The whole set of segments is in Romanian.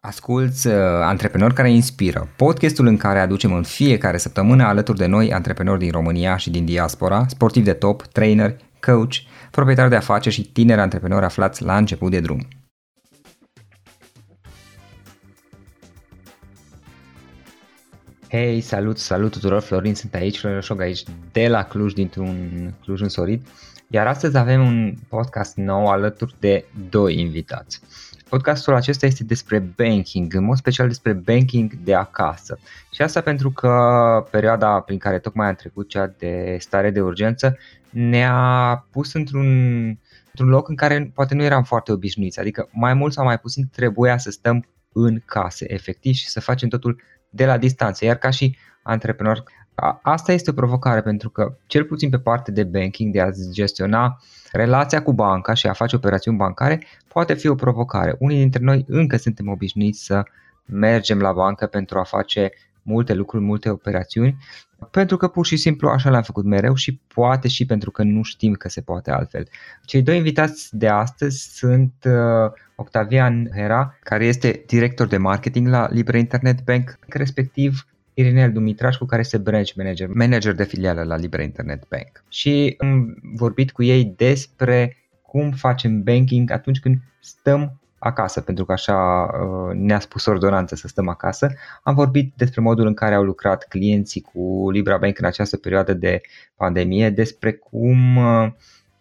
Asculți uh, Antreprenori care inspiră, podcastul în care aducem în fiecare săptămână alături de noi antreprenori din România și din diaspora, sportivi de top, trainer, coach, proprietari de afaceri și tineri antreprenori aflați la început de drum. Hei, salut, salut tuturor, Florin sunt aici, Florin Roșog aici de la Cluj, dintr-un Cluj însorit, iar astăzi avem un podcast nou alături de doi invitați. Podcastul acesta este despre banking, în mod special despre banking de acasă. Și asta pentru că perioada prin care tocmai am trecut, cea de stare de urgență, ne-a pus într-un, într-un loc în care poate nu eram foarte obișnuiți. Adică mai mult sau mai puțin trebuia să stăm în case, efectiv, și să facem totul de la distanță. Iar ca și antreprenor, asta este o provocare pentru că, cel puțin pe parte de banking, de a gestiona relația cu banca și a face operațiuni bancare, poate fi o provocare. Unii dintre noi încă suntem obișnuiți să mergem la bancă pentru a face multe lucruri, multe operațiuni, pentru că pur și simplu așa le-am făcut mereu și poate și pentru că nu știm că se poate altfel. Cei doi invitați de astăzi sunt uh, Octavian Hera, care este director de marketing la Libre Internet Bank, respectiv Irinel Dumitrașcu, care este branch manager, manager de filială la Libre Internet Bank. Și am vorbit cu ei despre cum facem banking atunci când stăm acasă, pentru că așa uh, ne-a spus ordonanță să stăm acasă. Am vorbit despre modul în care au lucrat clienții cu Libra Bank în această perioadă de pandemie, despre cum, uh,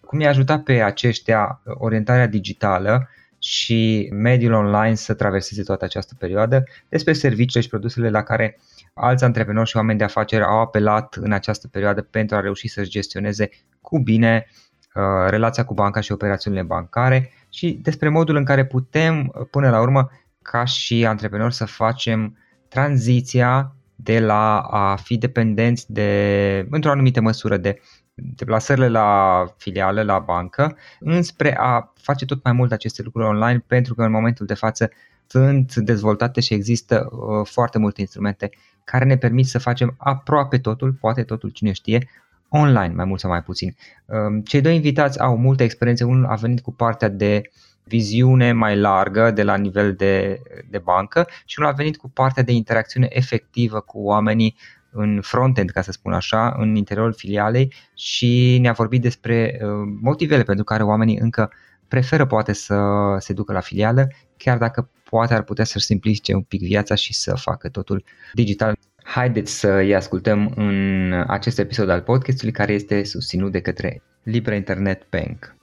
cum i-a ajutat pe aceștia orientarea digitală și mediul online să traverseze toată această perioadă, despre serviciile și produsele la care alți antreprenori și oameni de afaceri au apelat în această perioadă pentru a reuși să-și gestioneze cu bine uh, relația cu banca și operațiunile bancare și despre modul în care putem uh, până la urmă ca și antreprenori să facem tranziția de la a fi dependenți de, într-o anumită măsură de deplasările la filiale, la bancă, înspre a face tot mai mult aceste lucruri online pentru că în momentul de față sunt dezvoltate și există uh, foarte multe instrumente care ne permit să facem aproape totul, poate totul cine știe, online, mai mult sau mai puțin. Um, cei doi invitați au multe experiențe, unul a venit cu partea de viziune mai largă de la nivel de, de bancă și unul a venit cu partea de interacțiune efectivă cu oamenii în frontend, ca să spun așa, în interiorul filialei și ne-a vorbit despre uh, motivele pentru care oamenii încă preferă poate să se ducă la filială, chiar dacă poate ar putea să-și simplifice un pic viața și să facă totul digital. Haideți să îi ascultăm în acest episod al podcastului care este susținut de către Libre Internet Bank.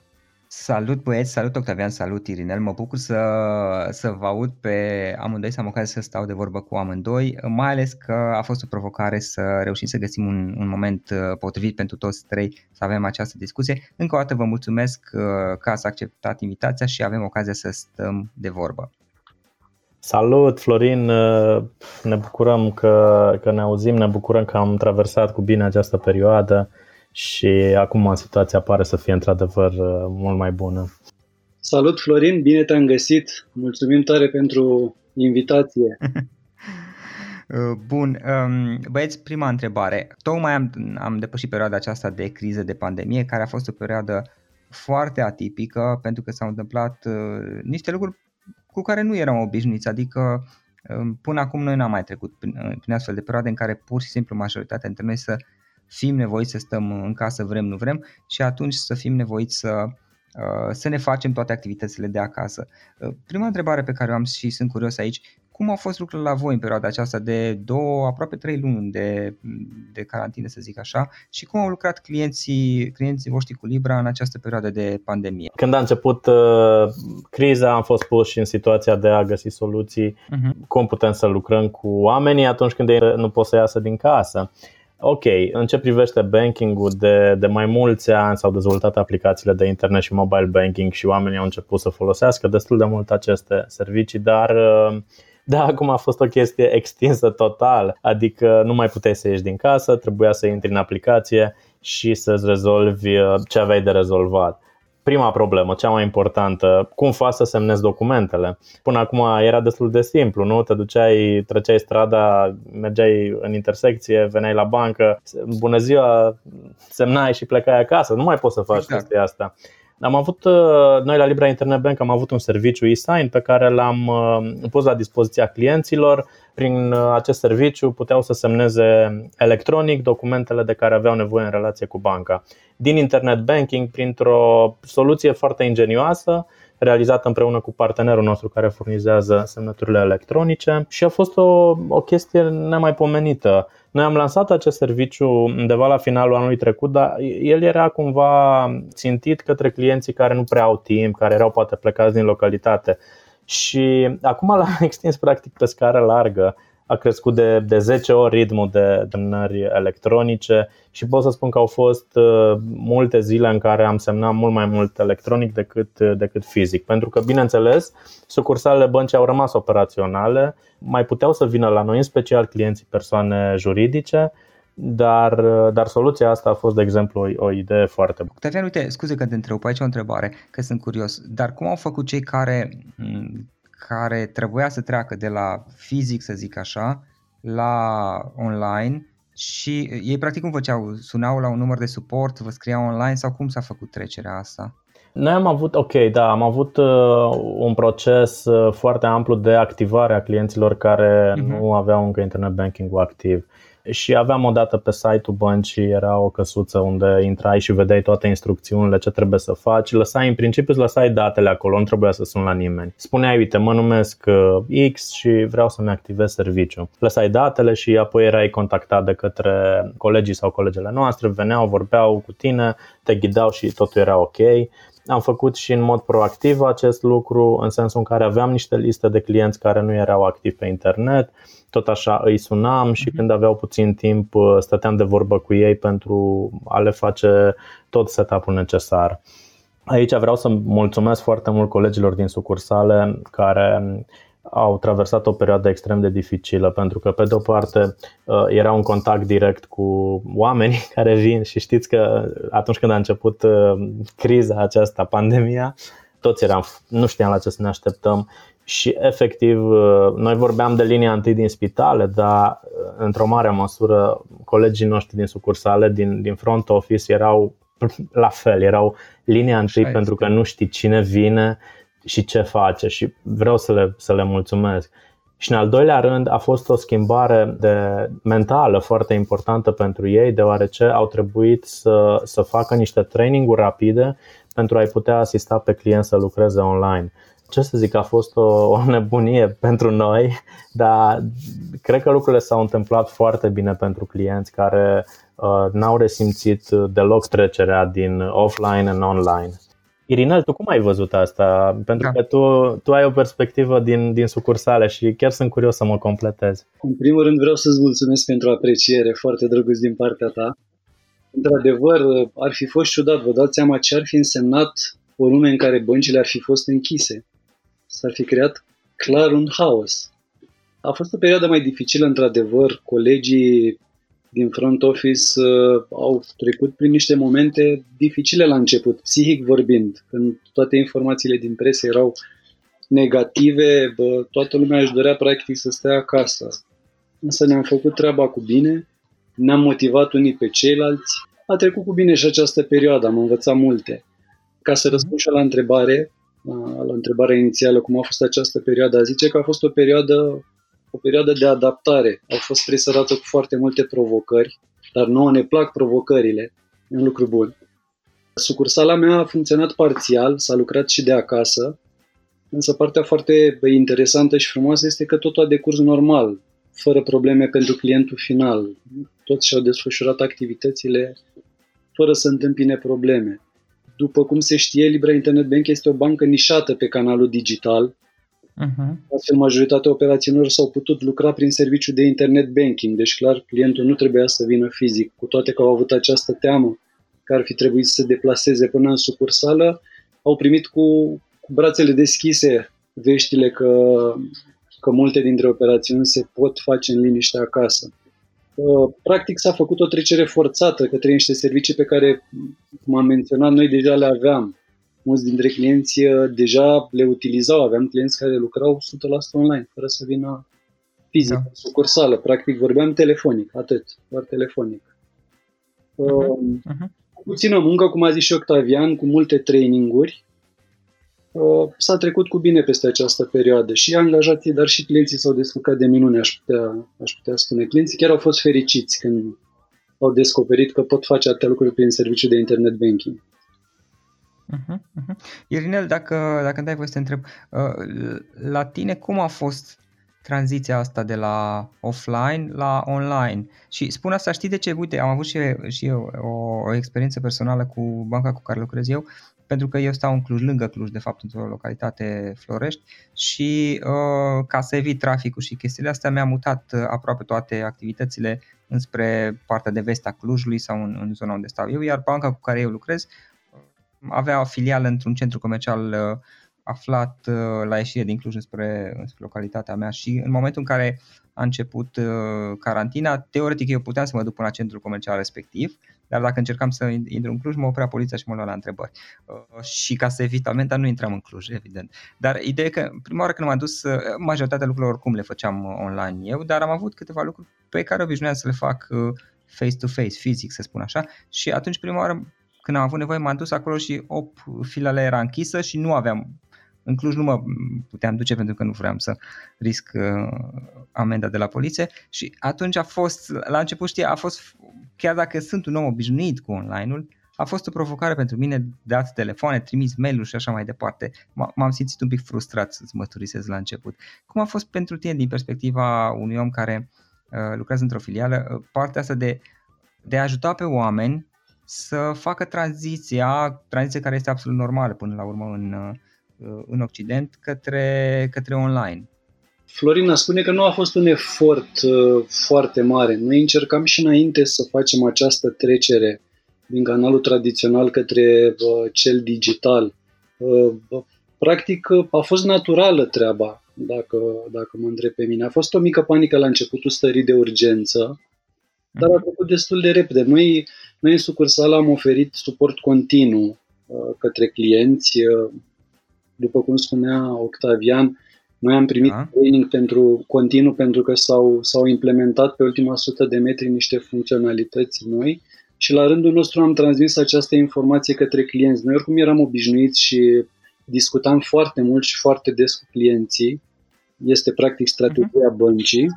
Salut băieți, salut Octavian, salut Irinel, mă bucur să, să vă aud pe amândoi, să am ocazia să stau de vorbă cu amândoi, mai ales că a fost o provocare să reușim să găsim un, un moment uh, potrivit pentru toți trei să avem această discuție. Încă o dată vă mulțumesc uh, că ați acceptat invitația și avem ocazia să stăm de vorbă. Salut, Florin! Uh, ne bucurăm că, că ne auzim, ne bucurăm că am traversat cu bine această perioadă și acum situația pare să fie într-adevăr uh, mult mai bună. Salut Florin, bine te-am găsit, mulțumim tare pentru invitație. Uh, bun, um, băieți, prima întrebare. Tocmai am, am depășit perioada aceasta de criză, de pandemie, care a fost o perioadă foarte atipică pentru că s-au întâmplat uh, niște lucruri cu care nu eram obișnuiți, adică um, până acum noi n-am mai trecut prin, prin astfel de perioade în care pur și simplu majoritatea dintre noi să fim nevoiți să stăm în casă vrem, nu vrem și atunci să fim nevoiți să, uh, să ne facem toate activitățile de acasă. Uh, prima întrebare pe care o am și sunt curios aici, cum au fost lucrurile la voi în perioada aceasta de două, aproape trei luni de, de carantină, să zic așa, și cum au lucrat clienții, clienții voștri cu Libra în această perioadă de pandemie? Când a început uh, criza, am fost puși în situația de a găsi soluții, uh-huh. cum putem să lucrăm cu oamenii atunci când ei nu pot să iasă din casă. Ok, în ce privește banking-ul, de, de mai mulți ani s-au dezvoltat aplicațiile de internet și mobile banking și oamenii au început să folosească destul de mult aceste servicii, dar uh, da, acum a fost o chestie extinsă total, adică nu mai puteai să ieși din casă, trebuia să intri în aplicație și să-ți rezolvi uh, ce aveai de rezolvat prima problemă, cea mai importantă, cum faci să semnezi documentele. Până acum era destul de simplu, nu? Te duceai, treceai strada, mergeai în intersecție, veneai la bancă, bună ziua, semnai și plecai acasă. Nu mai poți să faci exact. chestia asta. Am avut, noi la Libra Internet Bank am avut un serviciu e-sign pe care l-am pus la dispoziția clienților. Prin acest serviciu puteau să semneze electronic documentele de care aveau nevoie în relație cu banca. Din internet banking, printr-o soluție foarte ingenioasă, realizată împreună cu partenerul nostru care furnizează semnăturile electronice și a fost o, o chestie nemaipomenită. Noi am lansat acest serviciu undeva la finalul anului trecut, dar el era cumva țintit către clienții care nu prea au timp, care erau poate plecați din localitate. Și acum l-am extins practic pe scară largă a crescut de, de 10 ori ritmul de semnări electronice și pot să spun că au fost uh, multe zile în care am semnat mult mai mult electronic decât, uh, decât fizic. Pentru că, bineînțeles, sucursalele băncii au rămas operaționale, mai puteau să vină la noi, în special clienții persoane juridice, dar, uh, dar soluția asta a fost, de exemplu, o, o idee foarte bună. Octavian, uite, scuze că te întreb, aici o întrebare, că sunt curios, dar cum au făcut cei care care trebuia să treacă de la fizic, să zic așa, la online și ei practic cum făceau? Sunau la un număr de suport, vă scriau online sau cum s-a făcut trecerea asta? Noi am avut, ok, da, am avut uh, un proces uh, foarte amplu de activare a clienților care uh-huh. nu aveau încă internet banking activ și aveam o dată pe site-ul băncii, era o căsuță unde intrai și vedeai toate instrucțiunile, ce trebuie să faci, lăsai în principiu să lăsai datele acolo, nu trebuia să sun la nimeni. Spuneai, uite, mă numesc uh, X și vreau să-mi activez serviciu. Lăsai datele și apoi erai contactat de către colegii sau colegele noastre, veneau, vorbeau cu tine, te ghidau și totul era ok. Am făcut și în mod proactiv acest lucru, în sensul în care aveam niște liste de clienți care nu erau activi pe internet, tot așa îi sunam și mhm. când aveau puțin timp uh, stăteam de vorbă cu ei pentru a le face tot setup-ul necesar. Aici vreau să mulțumesc foarte mult colegilor din sucursale care au traversat o perioadă extrem de dificilă pentru că pe de o parte uh, era un contact direct cu oamenii care vin și știți că atunci când a început uh, criza aceasta, pandemia, toți eram, nu știam la ce să ne așteptăm și efectiv uh, noi vorbeam de linia întâi din spitale, dar într-o mare măsură colegii noștri din sucursale, din, din front office erau la fel, erau linia întâi pentru că nu știi cine vine, și ce face și vreau să le, să le mulțumesc. Și în al doilea rând a fost o schimbare de mentală foarte importantă pentru ei, deoarece au trebuit să, să facă niște traininguri rapide pentru a-i putea asista pe client să lucreze online. Ce să zic, a fost o, o nebunie pentru noi, dar cred că lucrurile s-au întâmplat foarte bine pentru clienți care uh, n-au resimțit deloc trecerea din offline în online. Irinel, tu cum ai văzut asta? Pentru da. că tu, tu ai o perspectivă din, din sucursale și chiar sunt curios să mă completez. În primul rând vreau să-ți mulțumesc pentru apreciere, foarte drăguț din partea ta. Într-adevăr, ar fi fost ciudat, vă dați seama ce ar fi însemnat o lume în care băncile ar fi fost închise. S-ar fi creat clar un haos. A fost o perioadă mai dificilă, într-adevăr, colegii din front office uh, au trecut prin niște momente dificile la început, psihic vorbind, când toate informațiile din presă erau negative, bă, toată lumea își dorea practic să stea acasă. Însă ne-am făcut treaba cu bine, ne-am motivat unii pe ceilalți, a trecut cu bine și această perioadă, am învățat multe. Ca să răspund și la întrebare, la întrebarea inițială, cum a fost această perioadă, a zice că a fost o perioadă o perioadă de adaptare. Au fost presărată cu foarte multe provocări, dar nouă ne plac provocările. E un lucru bun. Sucursala mea a funcționat parțial, s-a lucrat și de acasă, însă partea foarte interesantă și frumoasă este că totul a decurs normal, fără probleme pentru clientul final. Toți și-au desfășurat activitățile fără să întâmpine probleme. După cum se știe, Libra Internet Bank este o bancă nișată pe canalul digital, Uh-huh. Astfel, majoritatea operațiunilor s-au putut lucra prin serviciu de internet banking, deci clar clientul nu trebuia să vină fizic, cu toate că au avut această teamă că ar fi trebuit să se deplaseze până în sucursală, au primit cu, cu brațele deschise veștile că, că multe dintre operațiuni se pot face în liniște acasă. Uh, practic s-a făcut o trecere forțată către niște servicii pe care, cum am menționat, noi deja le aveam mulți dintre clienți uh, deja le utilizau. Aveam clienți care lucrau 100% online, fără să vină fizic, da. sucursală. Practic vorbeam telefonic, atât, doar telefonic. Uh-huh. Uh-huh. puțină muncă, cum a zis și Octavian, cu multe traininguri. Uh, s-a trecut cu bine peste această perioadă și angajații, dar și clienții s-au descurcat de minune, aș putea, aș putea spune. Clienții chiar au fost fericiți când au descoperit că pot face atâtea lucruri prin serviciul de internet banking. Uh-huh, uh-huh. Irinel, dacă, dacă îmi dai voi să te întreb, uh, la tine cum a fost tranziția asta de la offline la online. Și spun asta, știi de ce? Uite, am avut și, și eu o, o experiență personală cu banca cu care lucrez eu, pentru că eu stau în Cluj, lângă Cluj, de fapt, într-o localitate Florești și uh, ca să evit traficul și chestiile astea mi-am mutat uh, aproape toate activitățile înspre partea de vest a Clujului sau în, în zona unde stau eu, iar banca cu care eu lucrez uh, avea o filială într-un centru comercial uh, aflat uh, la ieșire din Cluj spre, spre localitatea mea și în momentul în care a început uh, carantina, teoretic eu puteam să mă duc până la centrul comercial respectiv, dar dacă încercam să intru în Cluj, mă oprea poliția și mă lua la întrebări. Uh, și ca să evit amenda, nu intram în Cluj, evident. Dar ideea e că prima oară când m-am dus, majoritatea lucrurilor oricum le făceam online eu, dar am avut câteva lucruri pe care obișnuiam să le fac face-to-face, fizic, să spun așa, și atunci prima oară când am avut nevoie m-am dus acolo și op, filele era închisă și nu aveam în Cluj nu mă puteam duce pentru că nu vreau să risc uh, amenda de la poliție și atunci a fost, la început știi, a fost, chiar dacă sunt un om obișnuit cu online-ul, a fost o provocare pentru mine, dat telefoane, trimis mail-uri și așa mai departe. M-am simțit un pic frustrat să-ți mărturisesc la început. Cum a fost pentru tine din perspectiva unui om care uh, lucrează într-o filială, uh, partea asta de, de a ajuta pe oameni să facă tranziția, tranziția care este absolut normală până la urmă în, uh, Uh, în Occident către, către online. Florina spune că nu a fost un efort uh, foarte mare. Noi încercam și înainte să facem această trecere din canalul tradițional către uh, cel digital. Uh, practic uh, a fost naturală treaba, dacă, dacă mă întreb pe mine. A fost o mică panică la începutul stării de urgență, dar a trecut destul de repede. Noi, noi în sucursală am oferit suport continuu uh, către clienți, după cum spunea Octavian, noi am primit da. training pentru continuu pentru că s-au, s-au implementat pe ultima sută de metri niște funcționalități noi și la rândul nostru am transmis această informație către clienți. Noi oricum eram obișnuiți și discutam foarte mult și foarte des cu clienții. Este practic strategia uh-huh. băncii.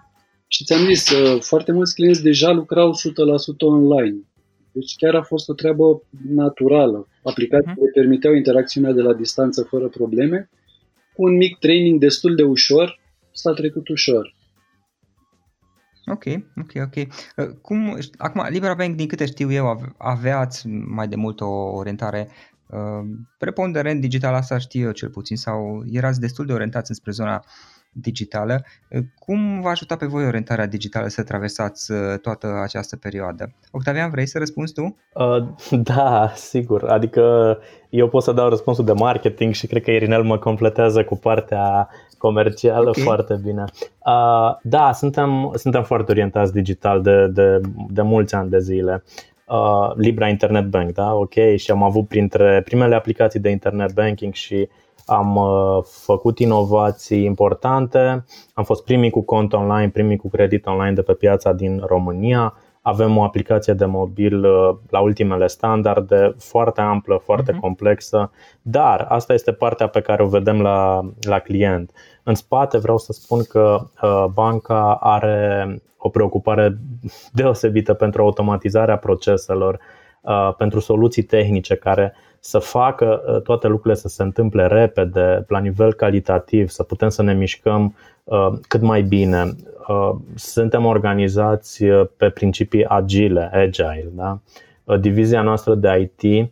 Și ți-am zis, uh, foarte mulți clienți deja lucrau 100% online. Deci chiar a fost o treabă naturală. Aplicațiile uh-huh. permiteau interacțiunea de la distanță fără probleme. Cu un mic training destul de ușor, s-a trecut ușor. Ok, ok, ok. Uh, cum, acum, Libera Bank, din câte știu eu, aveați mai de mult o orientare uh, preponderent digitală, asta știu eu cel puțin, sau erați destul de orientați înspre zona digitală. Cum v-a ajutat pe voi orientarea digitală să traversați uh, toată această perioadă? Octavian, vrei să răspunzi tu? Uh, da, sigur. Adică eu pot să dau răspunsul de marketing și cred că Irinel mă completează cu partea comercială okay. foarte bine. Uh, da, suntem, suntem foarte orientați digital de, de, de mulți ani de zile. Uh, Libra Internet Bank, da, ok, și am avut printre primele aplicații de internet banking și am uh, făcut inovații importante, am fost primii cu cont online, primii cu credit online de pe piața din România. Avem o aplicație de mobil uh, la ultimele standarde, foarte amplă, foarte uh-huh. complexă, dar asta este partea pe care o vedem la, la client. În spate vreau să spun că uh, banca are o preocupare deosebită pentru automatizarea proceselor, pentru soluții tehnice care să facă uh, toate lucrurile să se întâmple repede, la nivel calitativ, să putem să ne mișcăm uh, cât mai bine. Uh, suntem organizați pe principii agile, agile. Da? Divizia noastră de IT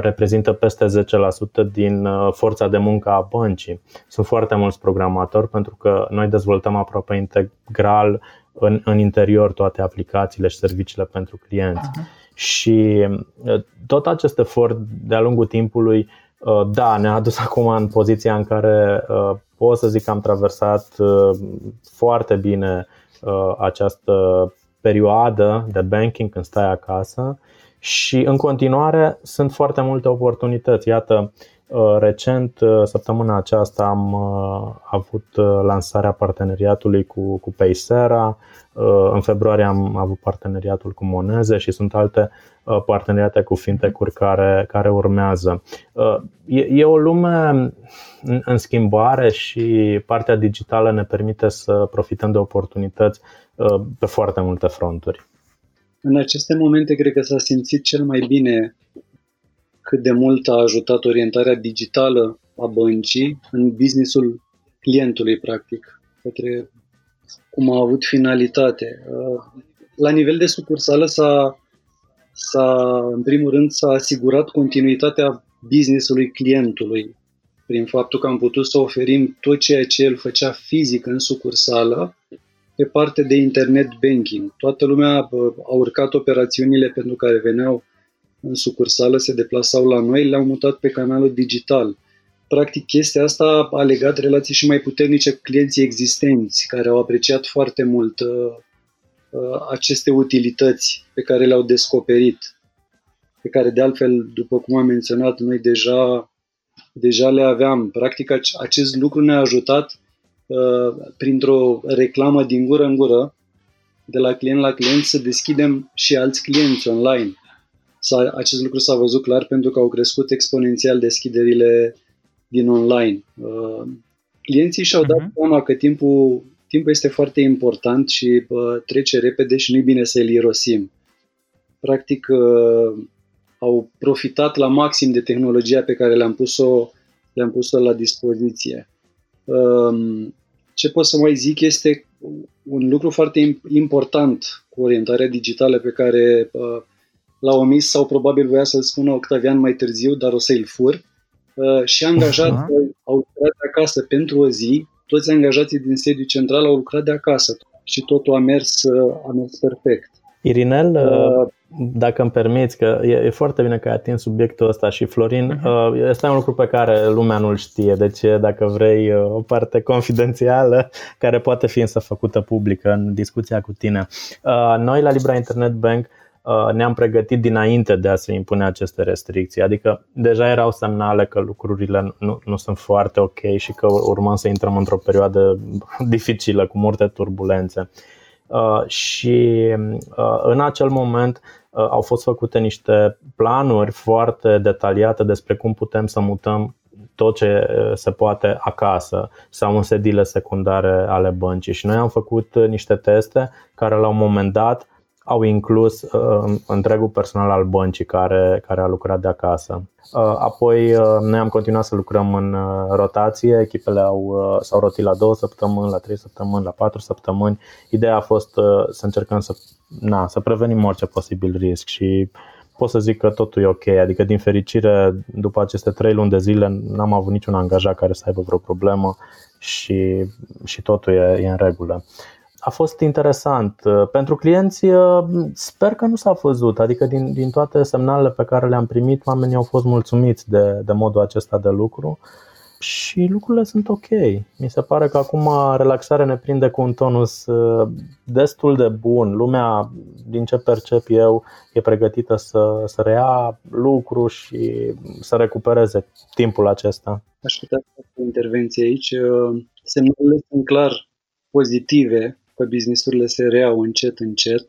reprezintă peste 10% din forța de muncă a băncii. Sunt foarte mulți programatori pentru că noi dezvoltăm aproape integral în, în interior toate aplicațiile și serviciile pentru clienți. Uh-huh. Și uh, tot acest efort de-a lungul timpului, uh, da, ne-a adus acum în poziția în care uh, pot să zic că am traversat foarte bine această perioadă de banking când stai acasă și în continuare sunt foarte multe oportunități. Iată, Recent, săptămâna aceasta am avut lansarea parteneriatului cu, cu Paysera, în februarie am avut parteneriatul cu Moneze și sunt alte parteneriate cu fintech-uri care, care urmează. E, e o lume în schimbare și partea digitală ne permite să profităm de oportunități uh, pe foarte multe fronturi. În aceste momente cred că s-a simțit cel mai bine cât de mult a ajutat orientarea digitală a băncii în businessul clientului, practic, către cum a avut finalitate. Uh, la nivel de sucursală s-a, s-a, în primul rând, s-a asigurat continuitatea businessului clientului prin faptul că am putut să oferim tot ceea ce el făcea fizic în sucursală pe parte de internet banking. Toată lumea a urcat operațiunile pentru care veneau în sucursală, se deplasau la noi, le-au mutat pe canalul digital. Practic, chestia asta a legat relații și mai puternice cu clienții existenți, care au apreciat foarte mult uh, uh, aceste utilități pe care le-au descoperit, pe care, de altfel, după cum am menționat, noi deja deja le aveam. Practic, acest lucru ne-a ajutat uh, printr-o reclamă din gură în gură, de la client la client, să deschidem și alți clienți online. S-a, acest lucru s-a văzut clar pentru că au crescut exponențial deschiderile din online. Uh, clienții și-au dat uh-huh. seama că timpul, timpul este foarte important și uh, trece repede și nu e bine să-l irosim. Practic, uh, au profitat la maxim de tehnologia pe care le-am pus-o, le-am pus-o la dispoziție. Um, ce pot să mai zic este un lucru foarte important cu orientarea digitală pe care uh, l-a omis sau probabil voia să-l spună Octavian mai târziu, dar o să-l fur. Uh, și angajații uh-huh. au lucrat de acasă pentru o zi, toți angajații din sediu central au lucrat de acasă și totul a mers, a mers perfect. Irinel, uh, dacă îmi permiți, că e, e foarte bine că ai atins subiectul ăsta și Florin, uh-huh. este un lucru pe care lumea nu-l știe, deci dacă vrei uh, o parte confidențială care poate fi însă făcută publică în discuția cu tine. Uh, noi la Libra Internet Bank ne-am pregătit dinainte de a se impune aceste restricții, adică deja erau semnale că lucrurile nu, nu sunt foarte ok și că urmăm să intrăm într-o perioadă dificilă cu multe turbulențe. Uh, și uh, în acel moment uh, au fost făcute niște planuri foarte detaliate despre cum putem să mutăm tot ce se poate acasă sau în sediile secundare ale băncii. Și noi am făcut niște teste care la un moment dat au inclus uh, întregul personal al băncii care, care a lucrat de acasă. Uh, apoi uh, noi am continuat să lucrăm în uh, rotație, echipele au, uh, s-au rotit la două săptămâni, la trei săptămâni, la patru săptămâni. Ideea a fost uh, să încercăm să, na, să prevenim orice posibil risc și pot să zic că totul e ok. Adică, din fericire, după aceste trei luni de zile, n-am avut niciun angajat care să aibă vreo problemă și, și totul e, e în regulă a fost interesant. Uh, pentru clienți uh, sper că nu s-a văzut, adică din, din toate semnalele pe care le-am primit, oamenii au fost mulțumiți de, de modul acesta de lucru și lucrurile sunt ok. Mi se pare că acum relaxarea ne prinde cu un tonus uh, destul de bun. Lumea, din ce percep eu, e pregătită să, să reia lucru și să recupereze timpul acesta. Aș putea să fac o intervenție aici. Semnalele sunt clar pozitive că businessurile se reau încet, încet.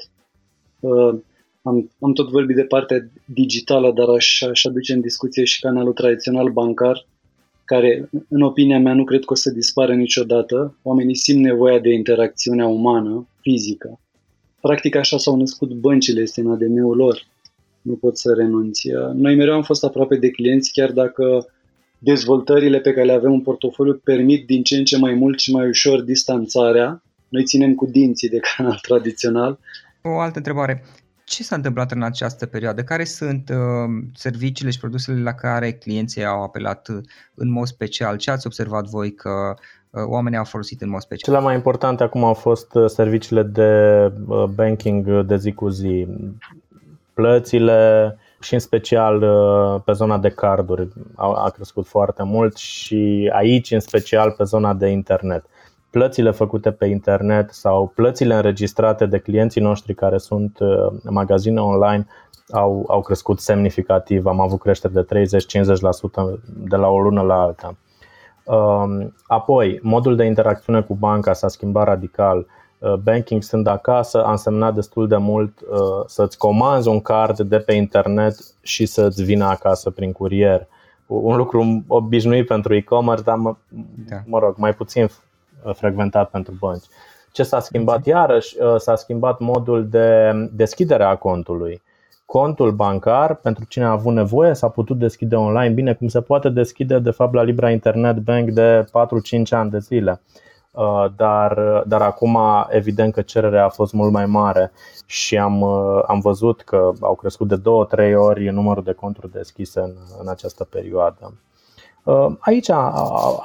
Uh, am, am tot vorbit de partea digitală, dar aș, aș aduce în discuție și canalul tradițional bancar, care, în opinia mea, nu cred că o să dispară niciodată. Oamenii simt nevoia de interacțiunea umană, fizică. Practic așa s-au născut băncile, este în ADN-ul lor. Nu pot să renunți. Uh, noi mereu am fost aproape de clienți, chiar dacă dezvoltările pe care le avem în portofoliu permit din ce în ce mai mult și mai ușor distanțarea noi ținem cu dinții de canal tradițional. O altă întrebare. Ce s-a întâmplat în această perioadă? Care sunt uh, serviciile și produsele la care clienții au apelat uh, în mod special? Ce ați observat voi că uh, oamenii au folosit în mod special? Cele mai importante acum au fost uh, serviciile de uh, banking de zi cu zi, plățile și în special pe zona de carduri a, a crescut foarte mult și aici în special pe zona de internet plățile făcute pe internet sau plățile înregistrate de clienții noștri care sunt magazine online au, au crescut semnificativ. Am avut creștere de 30-50% de la o lună la alta. Um, apoi, modul de interacțiune cu banca s-a schimbat radical. Uh, banking stând acasă a însemnat destul de mult uh, să-ți comanzi un card de pe internet și să-ți vină acasă prin curier. Un lucru obișnuit pentru e-commerce, dar mă, da. mă rog, mai puțin frecventat pentru bănci. Ce s-a schimbat iarăși? Uh, s-a schimbat modul de deschidere a contului contul bancar pentru cine a avut nevoie s-a putut deschide online, bine cum se poate deschide de fapt la Libra Internet Bank de 4-5 ani de zile. Uh, dar, dar acum evident că cererea a fost mult mai mare și am, uh, am văzut că au crescut de 2-3 ori numărul de conturi deschise în, în această perioadă. Uh, aici a,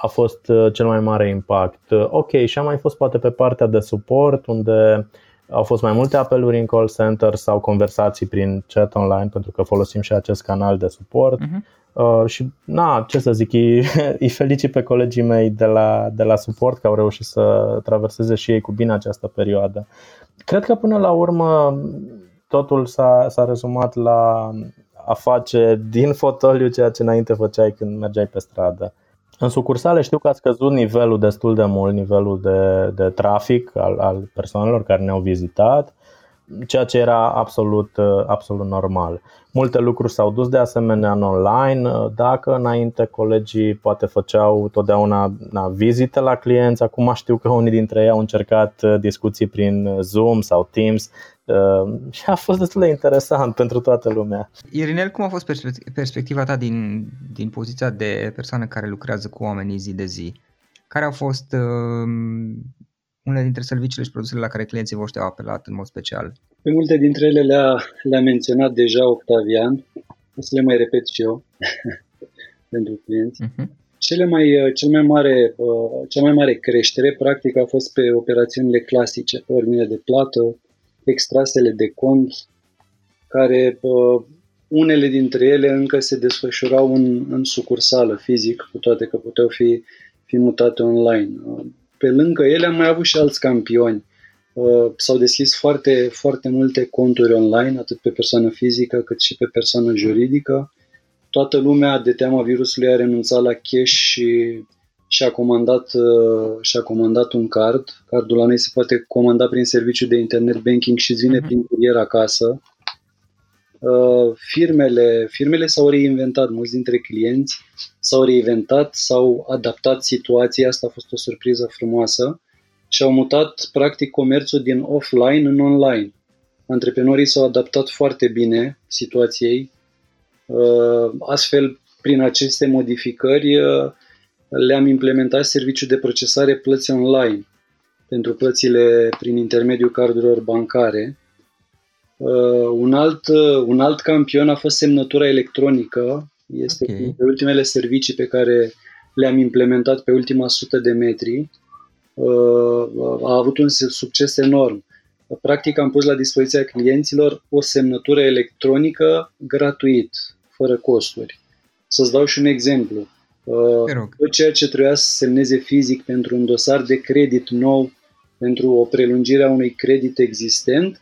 a fost cel mai mare impact. Ok, și a mai fost poate pe partea de suport, unde au fost mai multe apeluri în call center sau conversații prin chat online pentru că folosim și acest canal de suport. Uh-huh. Uh, și na, ce să zic, îi, îi felicit pe colegii mei de la, de la suport că au reușit să traverseze și ei cu bine această perioadă. Cred că până la urmă totul s-a, s-a rezumat la a face din fotoliu ceea ce înainte făceai când mergeai pe stradă. În sucursale știu că a scăzut nivelul destul de mult, nivelul de, de trafic al, al persoanelor care ne-au vizitat, ceea ce era absolut, absolut normal. Multe lucruri s-au dus de asemenea în online. Dacă înainte colegii poate făceau totdeauna na, vizite la clienți, acum știu că unii dintre ei au încercat discuții prin Zoom sau Teams Ehm, și a fost destul de interesant pentru toată lumea. Irinel, cum a fost perspectiva ta din, din poziția de persoană care lucrează cu oamenii zi de zi? Care au fost uh, unele dintre serviciile și produsele la care clienții voștri au apelat în mod special? Pe multe dintre ele le-a, le-a menționat deja Octavian, o să le mai repet și eu pentru clienți. Uh-huh. Cele mai, cel mai mare, uh, cea mai mare creștere, practic, a fost pe operațiunile clasice, pe ordine de plată, extrasele de cont, care unele dintre ele încă se desfășurau în, în sucursală fizic, cu toate că puteau fi, fi mutate online. Pe lângă ele am mai avut și alți campioni. S-au deschis foarte, foarte multe conturi online, atât pe persoană fizică cât și pe persoană juridică. Toată lumea, de teama virusului, a renunțat la cash și și-a comandat, uh, și-a comandat un card. Cardul la noi se poate comanda prin serviciul de internet banking și îți vine uh-huh. prin curier acasă. Uh, firmele, firmele s-au reinventat, mulți dintre clienți s-au reinventat, s-au adaptat situația, asta a fost o surpriză frumoasă și au mutat practic comerțul din offline în online. Antreprenorii s-au adaptat foarte bine situației, uh, astfel prin aceste modificări le-am implementat serviciul de procesare plăți online pentru plățile prin intermediul cardurilor bancare. Uh, un, alt, uh, un alt campion a fost semnătura electronică. Este okay. pe ultimele servicii pe care le-am implementat pe ultima sută de metri. Uh, a avut un succes enorm. Practic am pus la dispoziția clienților o semnătură electronică gratuit, fără costuri. Să-ți dau și un exemplu. Uh, tot ceea ce trebuia să semneze fizic pentru un dosar de credit nou, pentru o prelungire a unui credit existent,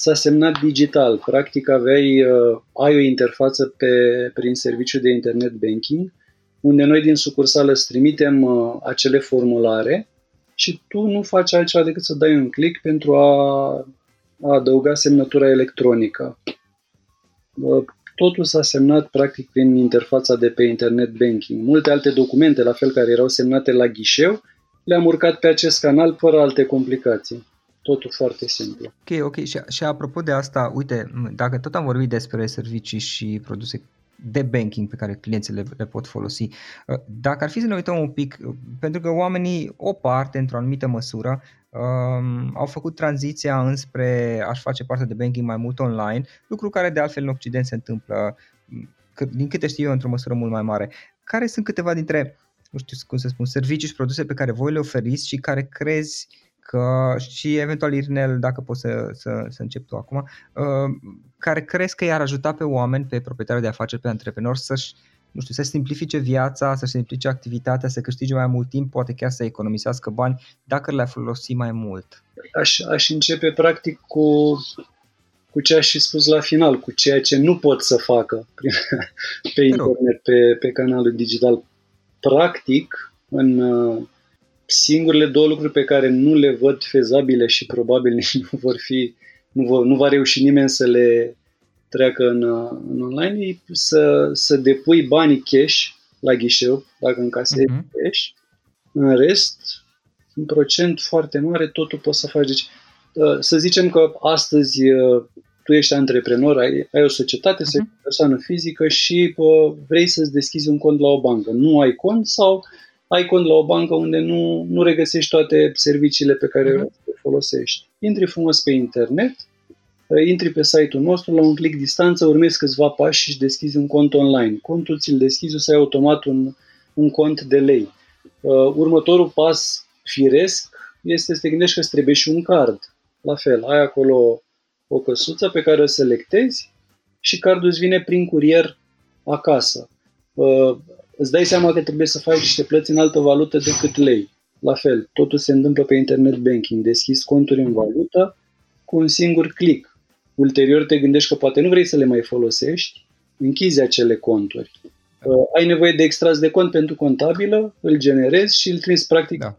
s-a semnat digital. Practic aveai, uh, ai o interfață pe, prin serviciul de internet banking, unde noi din sucursală îți trimitem uh, acele formulare și tu nu faci altceva decât să dai un click pentru a, a adăuga semnătura electronică. Totul s-a semnat practic prin interfața de pe internet banking. Multe alte documente, la fel care erau semnate la ghișeu, le-am urcat pe acest canal fără alte complicații. Totul foarte simplu. Ok, ok. Și, și apropo de asta, uite, dacă tot am vorbit despre servicii și produse de banking pe care clienții le, le pot folosi. Dacă ar fi să ne uităm un pic, pentru că oamenii, o parte, într-o anumită măsură, um, au făcut tranziția înspre a-și face parte de banking mai mult online, lucru care de altfel în Occident se întâmplă, din câte știu eu, într-o măsură mult mai mare. Care sunt câteva dintre, nu știu cum să spun, servicii și produse pe care voi le oferiți și care crezi că și eventual Irnel, dacă poți să, să, să încep tu acum, uh, care crezi că i-ar ajuta pe oameni, pe proprietari de afaceri, pe antreprenori să-și nu știu, să simplifice viața, să simplifice activitatea, să câștige mai mult timp, poate chiar să economisească bani, dacă le-a folosi mai mult? Aș, aș începe practic cu, cu ce aș și spus la final, cu ceea ce nu pot să facă prin, pe internet, pe, pe canalul digital. Practic, în uh, singurele două lucruri pe care nu le văd fezabile și probabil nici nu vor fi, nu, vor, nu va reuși nimeni să le treacă în, în online, e să, să depui banii cash la ghișeu, dacă încasezi uh-huh. cash. În rest, un procent foarte mare, totul poți să faci. Deci, uh, să zicem că astăzi uh, tu ești antreprenor, ai, ai o societate, uh-huh. o persoană fizică și uh, vrei să-ți deschizi un cont la o bancă. Nu ai cont sau ai cont la o bancă unde nu, nu regăsești toate serviciile pe care uh-huh. le folosești. Intri frumos pe internet, intri pe site-ul nostru, la un click distanță urmezi câțiva pași și își deschizi un cont online. Contul ți-l deschizi, o să ai automat un, un cont de lei. Uh, următorul pas firesc este să te gândești că îți trebuie și un card. La fel, ai acolo o căsuță pe care o selectezi și cardul îți vine prin curier acasă. Uh, îți dai seama că trebuie să faci niște plăți în altă valută decât lei. La fel, totul se întâmplă pe internet banking. Deschizi conturi în valută cu un singur click ulterior te gândești că poate nu vrei să le mai folosești, închizi acele conturi. Uh, ai nevoie de extras de cont pentru contabilă, îl generezi și îl trimiți practic da.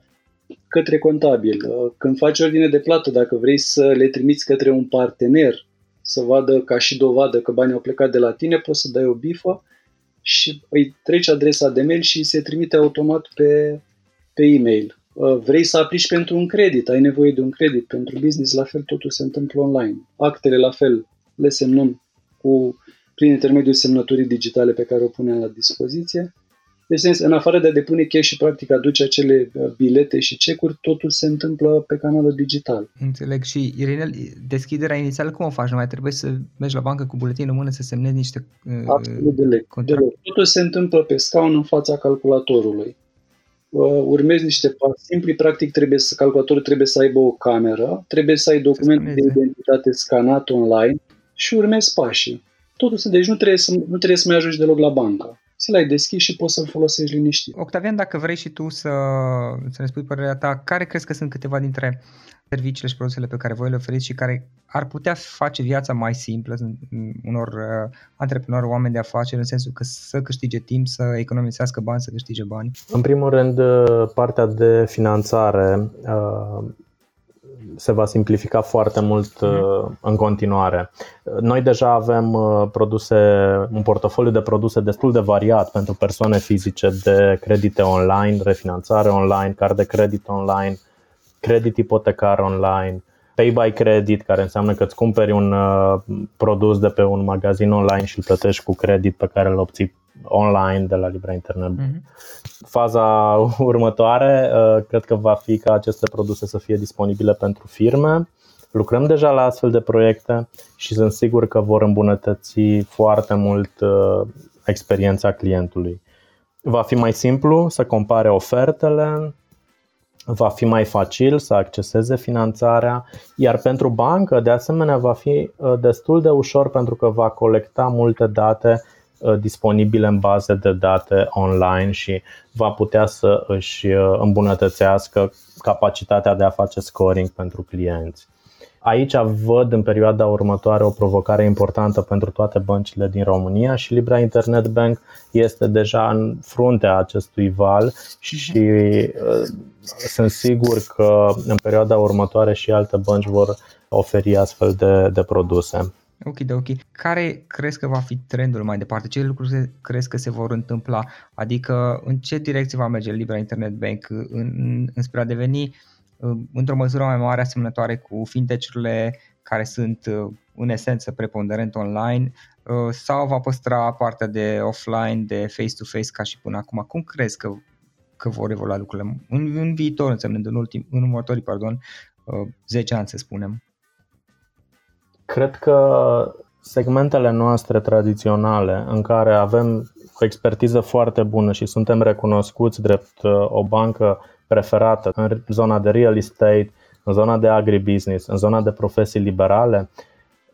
către contabil. Uh, când faci ordine de plată, dacă vrei să le trimiți către un partener, să vadă ca și dovadă că banii au plecat de la tine, poți să dai o bifă și îi treci adresa de mail și se trimite automat pe, pe e-mail. Uh, vrei să aplici pentru un credit, ai nevoie de un credit pentru business, la fel totul se întâmplă online. Actele la fel le semnăm cu, prin intermediul semnăturii digitale pe care o punem la dispoziție. Deci, sens, în afară de a depune cash și practic aduce acele uh, bilete și cecuri, totul se întâmplă pe canalul digital. Înțeleg. Și, Irinel, deschiderea inițială cum o faci? Nu mai trebuie să mergi la bancă cu buletinul în mână să semnezi niște uh, Absolut deloc. Totul se întâmplă pe scaun în fața calculatorului uh, urmezi niște pași simpli, practic trebuie să, calculatorul trebuie să aibă o cameră, trebuie să ai documentul de identitate scanat online și urmezi pașii. Totul se, deci nu trebuie să, nu trebuie să mai ajungi deloc la bancă. Ți l-ai deschis și poți să-l folosești liniștit. Octavian, dacă vrei și tu să, să ne spui părerea ta, care crezi că sunt câteva dintre serviciile și produsele pe care voi le oferiți și care ar putea face viața mai simplă unor uh, antreprenori, oameni de afaceri, în sensul că să câștige timp, să economisească bani, să câștige bani? În primul rând, uh, partea de finanțare uh, se va simplifica foarte mult mhm. în continuare. Noi deja avem produse, un portofoliu de produse destul de variat pentru persoane fizice de credite online, refinanțare online, card de credit online, credit ipotecar online, pay by credit, care înseamnă că îți cumperi un uh, produs de pe un magazin online și îl plătești cu credit pe care îl obții online de la Libra Internet. Mm-hmm. Faza următoare uh, cred că va fi ca aceste produse să fie disponibile pentru firme. Lucrăm deja la astfel de proiecte și sunt sigur că vor îmbunătăți foarte mult uh, experiența clientului. Va fi mai simplu să compare ofertele, va fi mai facil să acceseze finanțarea, iar pentru bancă, de asemenea, va fi uh, destul de ușor pentru că va colecta multe date uh, disponibile în baze de date online și va putea să își uh, îmbunătățească capacitatea de a face scoring pentru clienți. Aici văd în perioada următoare o provocare importantă pentru toate băncile din România și Libra Internet Bank este deja în fruntea acestui val și uh, sunt sigur că în perioada următoare și alte bănci vor oferi astfel de, de produse. Ok, de ok. Care crezi că va fi trendul mai departe? Ce lucruri crezi că se vor întâmpla? Adică în ce direcție va merge Libra Internet Bank în, înspre a deveni într-o măsură mai mare asemănătoare cu fintech-urile care sunt uh, în esență preponderent online uh, sau va păstra partea de offline, de face-to-face ca și până acum? Cum crezi că, că vor evolua lucrurile în, în viitor, însemnând în, ultim, în următorii pardon, 10 uh, ani, să spunem? Cred că segmentele noastre tradiționale în care avem o expertiză foarte bună și suntem recunoscuți drept o bancă preferată în zona de real estate, în zona de agribusiness, în zona de profesii liberale,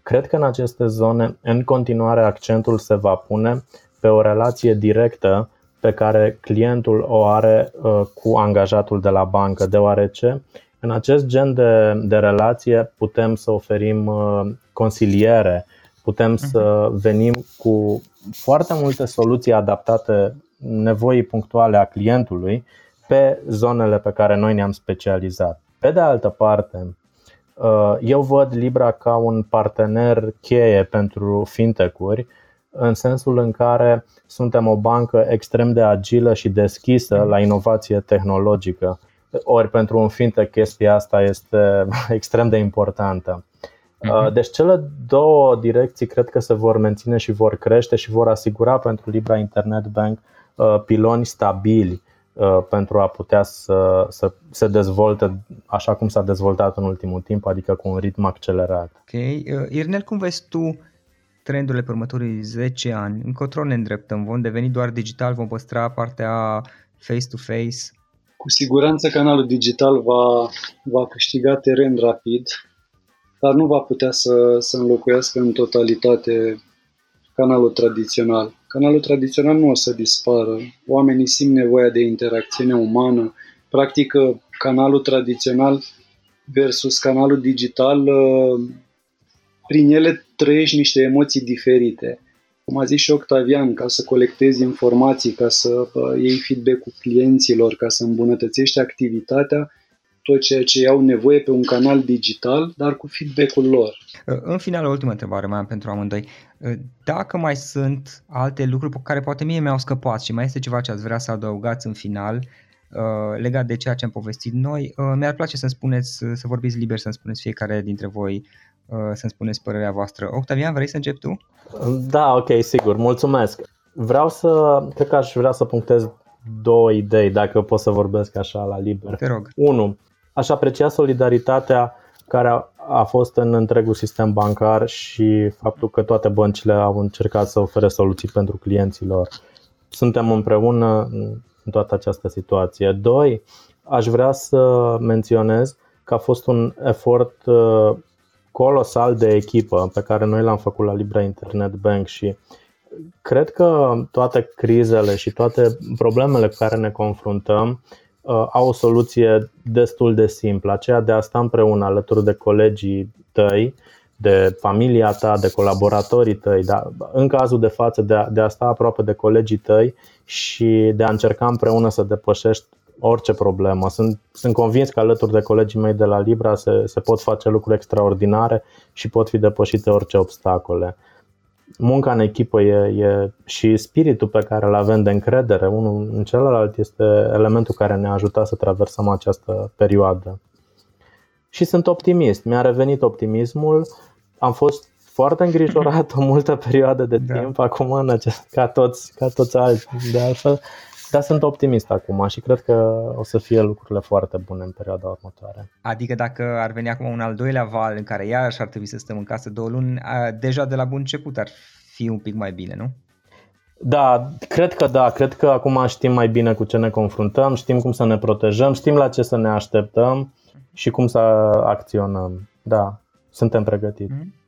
cred că în aceste zone, în continuare, accentul se va pune pe o relație directă pe care clientul o are uh, cu angajatul de la bancă, deoarece în acest gen de, de relație putem să oferim uh, consiliere, putem mhm. să venim cu foarte multe soluții adaptate nevoii punctuale a clientului pe zonele pe care noi ne-am specializat. Pe de altă parte, uh, eu văd Libra ca un partener cheie pentru fintech-uri, în sensul în care suntem o bancă extrem de agilă și deschisă la inovație tehnologică. Ori pentru un fintech chestia asta este extrem de importantă. Mhm. Deci cele două direcții cred că se vor menține și vor crește și vor asigura pentru Libra Internet Bank uh, piloni stabili uh, pentru a putea să, să se dezvolte așa cum s-a dezvoltat în ultimul timp, adică cu un ritm accelerat. Ok. Uh, Irnel, cum vezi tu trendurile pe următorii 10 ani? Încotro ne îndreptăm? Vom deveni doar digital? Vom păstra partea face-to-face? Cu siguranță canalul digital va, va câștiga teren rapid dar nu va putea să, să înlocuiască în totalitate canalul tradițional. Canalul tradițional nu o să dispară. Oamenii simt nevoia de interacțiune umană. Practic, canalul tradițional versus canalul digital, prin ele trăiești niște emoții diferite. Cum a zis și Octavian, ca să colectezi informații, ca să iei feedback-ul clienților, ca să îmbunătățești activitatea, tot ceea ce iau nevoie pe un canal digital, dar cu feedback-ul lor. În final, o ultimă întrebare mai am pentru amândoi. Dacă mai sunt alte lucruri pe care poate mie mi-au scăpat și mai este ceva ce ați vrea să adăugați în final, uh, legat de ceea ce am povestit noi, uh, mi-ar place să-mi spuneți, să vorbiți liber, să-mi spuneți fiecare dintre voi, uh, să-mi spuneți părerea voastră. Octavian, vrei să începi tu? Da, ok, sigur, mulțumesc. Vreau să, cred că aș vrea să punctez două idei, dacă pot să vorbesc așa la liber. Te rog. Unu, Aș aprecia solidaritatea care a, a fost în întregul sistem bancar și faptul că toate băncile au încercat să ofere soluții pentru clienților. Suntem împreună în toată această situație. Doi, aș vrea să menționez că a fost un efort uh, colosal de echipă pe care noi l-am făcut la Libra Internet Bank și cred că toate crizele și toate problemele cu care ne confruntăm Uh, au o soluție destul de simplă, aceea de a sta împreună alături de colegii tăi, de familia ta, de colaboratorii tăi, dar în cazul de față de a, de a sta aproape de colegii tăi și de a încerca împreună să depășești orice problemă. Sunt, sunt convins că alături de colegii mei de la Libra se, se pot face lucruri extraordinare și pot fi depășite orice obstacole munca în echipă e, e și spiritul pe care îl avem de încredere unul în celălalt este elementul care ne-a ajutat să traversăm această perioadă. Și sunt optimist, mi-a revenit optimismul, am fost foarte îngrijorat o multă perioadă de da. timp da. acum în acest, ca toți, ca toți alții de altfel, dar sunt optimist acum și cred că o să fie lucrurile foarte bune în perioada următoare. Adică dacă ar veni acum un al doilea val în care iarăși ar trebui să stăm în casă două luni, deja de la bun început ar fi un pic mai bine, nu? Da, cred că da, cred că acum știm mai bine cu ce ne confruntăm, știm cum să ne protejăm, știm la ce să ne așteptăm și cum să acționăm. Da, suntem pregătiți. Mm-hmm.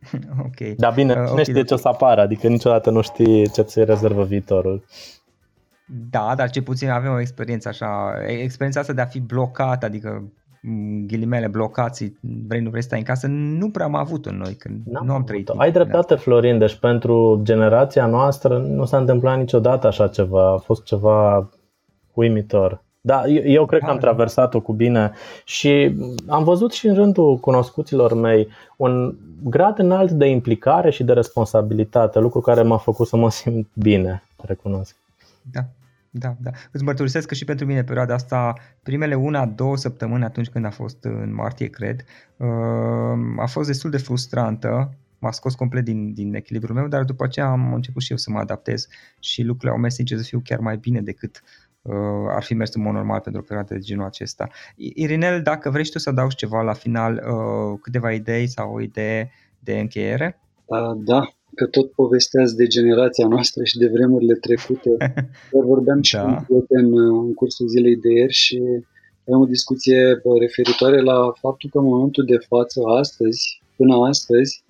Ok. Dar bine, uh, okay, nu știe ce o să apară, adică niciodată nu știi ce ți rezervă viitorul. Da, dar ce puțin avem o experiență așa, experiența asta de a fi blocat, adică ghilimele blocați, vrei nu vrei să stai în casă, nu prea am avut în noi, când N-am nu am trăit. Ai dreptate, Florin, deci pentru generația noastră nu s-a întâmplat niciodată așa ceva, a fost ceva uimitor. Da, eu, eu cred că am da, da. traversat-o cu bine și am văzut și în rândul cunoscuților mei un grad înalt de implicare și de responsabilitate, lucru care m-a făcut să mă simt bine, recunosc. Da, da, da. Îți mărturisesc că și pentru mine perioada asta, primele una, două săptămâni atunci când a fost în martie, cred, uh, a fost destul de frustrantă, m-a scos complet din, din echilibrul meu, dar după aceea am început și eu să mă adaptez și lucrurile au mers sincer să fiu chiar mai bine decât uh, ar fi mers în mod normal pentru o perioadă de genul acesta. Irinel, dacă vrei și tu să adaugi ceva la final, uh, câteva idei sau o idee de încheiere? Da, că tot povesteați de generația noastră și de vremurile trecute. Dar vorbeam și da. cu un prieten uh, în cursul zilei de ieri și aveam o discuție referitoare la faptul că în momentul de față, astăzi, până astăzi,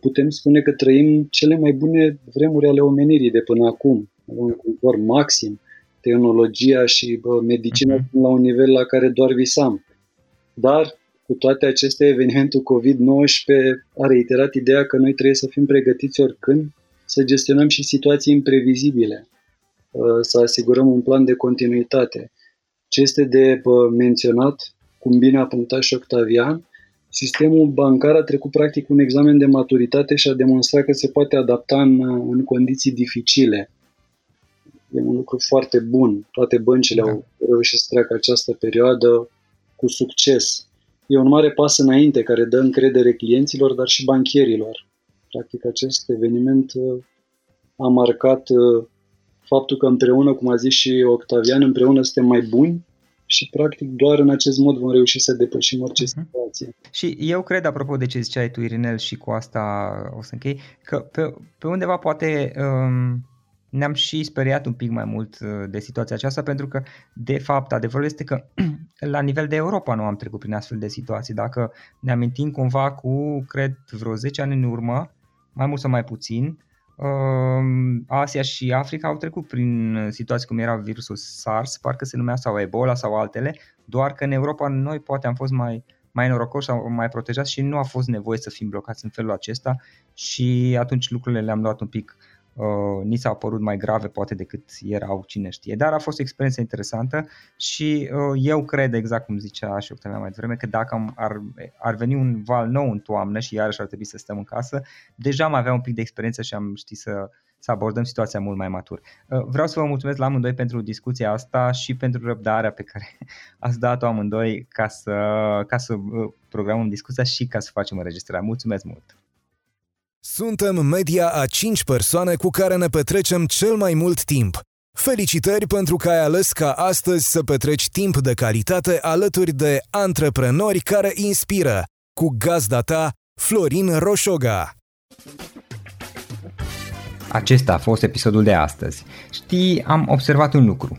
putem spune că trăim cele mai bune vremuri ale omenirii de până acum. Avem un confort maxim, tehnologia și bă, medicina uh-huh. la un nivel la care doar visam. Dar cu toate acestea, evenimentul COVID-19 a reiterat ideea că noi trebuie să fim pregătiți oricând să gestionăm și situații imprevizibile, să asigurăm un plan de continuitate. Ce este de menționat, cum bine a punctat și Octavian, sistemul bancar a trecut practic un examen de maturitate și a demonstrat că se poate adapta în, în condiții dificile. E un lucru foarte bun. Toate băncile da. au reușit să treacă această perioadă cu succes. E un mare pas înainte care dă încredere clienților, dar și banchierilor. Practic, acest eveniment uh, a marcat uh, faptul că împreună, cum a zis și Octavian, împreună suntem mai buni și practic doar în acest mod vom reuși să depășim orice uh-huh. situație. Și eu cred, apropo de ce ziceai tu, Irinel, și cu asta o să închei, că pe, pe undeva poate um, ne-am și speriat un pic mai mult uh, de situația aceasta pentru că, de fapt, adevărul este că la nivel de Europa nu am trecut prin astfel de situații. Dacă ne amintim cumva cu, cred, vreo 10 ani în urmă, mai mult sau mai puțin, um, Asia și Africa au trecut prin situații cum era virusul SARS, parcă se numea sau Ebola sau altele, doar că în Europa noi poate am fost mai, mai norocoși sau mai protejați și nu a fost nevoie să fim blocați în felul acesta și atunci lucrurile le-am luat un pic uh, ni s-au părut mai grave poate decât erau, cine știe. Dar a fost o experiență interesantă și uh, eu cred, exact cum zicea și Octavian mai devreme, că dacă ar, ar veni un val nou în toamnă și iarăși ar trebui să stăm în casă, deja am avea un pic de experiență și am ști să, să abordăm situația mult mai matur. Uh, vreau să vă mulțumesc la amândoi pentru discuția asta și pentru răbdarea pe care ați dat-o amândoi ca să, ca să uh, programăm discuția și ca să facem înregistrarea. Mulțumesc mult! Suntem media a 5 persoane cu care ne petrecem cel mai mult timp. Felicitări pentru că ai ales ca astăzi să petreci timp de calitate alături de antreprenori care inspiră. Cu gazda ta, Florin Roșoga. Acesta a fost episodul de astăzi. Știi, am observat un lucru.